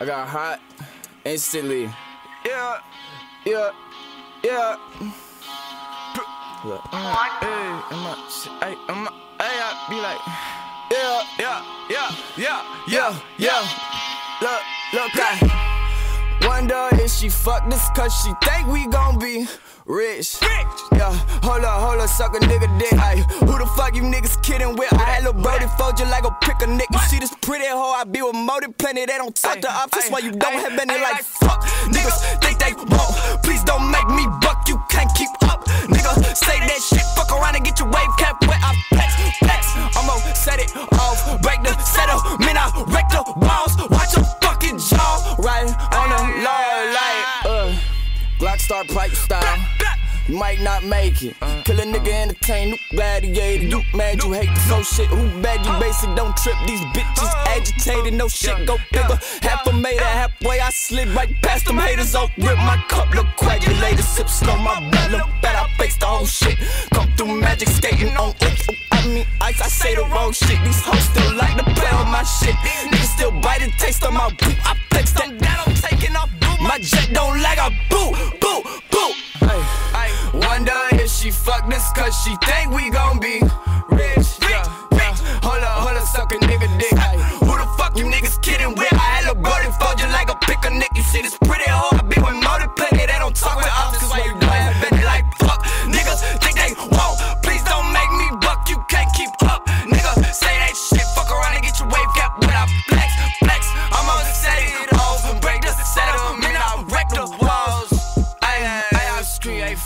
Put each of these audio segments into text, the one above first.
I got hot instantly. Yeah, Yeah, yeah. Look, I'm like, hey, I'm like, hey, I'm like, hey, I be like, yeah, yeah, yeah, yeah, yeah, yeah. Look, look, I wonder if she fuck this cause she think we gon' be rich. Rich. Yeah, hold up, hold up, suck a nigga dick. Ay, who the fuck you niggas kidding with? I had lil' Brody fold you like a prick a nick. You see this pretty hoe, I be with Motive Plenty. They don't talk Ay, to office ay, why you don't ay, have any ay, like fuck. Niggas think they won't. Please don't make me buck, you can't keep up. Nigga, say that shit, fuck around and get your wave cap wet. I flex, flex. I'ma set it off, break the setup. Man, I wreck the balls. Watch your fucking jaw. Right on the low, like, uh, Glock star pipe style. You might not make it. Kill a nigga entertain, new gladiator. You mad, you hate this whole shit. Who bad, you basic, don't trip. These bitches oh. agitated, no shit, go bigger. Half a made meter, halfway, I slid right past them haters. Oh, rip my cup, look coagulated. Sip slow, my blood, look bad, I face the whole shit. Come through magic, skating on oops. Oh, I mean ice, I say the wrong shit. These hoes still like to play on my shit. Niggas still bite and taste on my boot. I flex them down, I'm taking off. My jet don't lag, I boo, boo, boo. Hey. Wonder if she fuck this cause she think we gon' be rich. Yeah,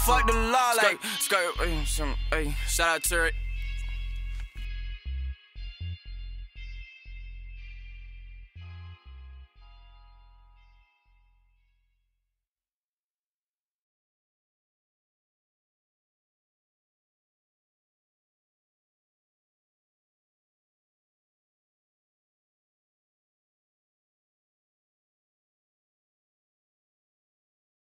fuck the law, like, skirt, ay, some, ay, shout out to it.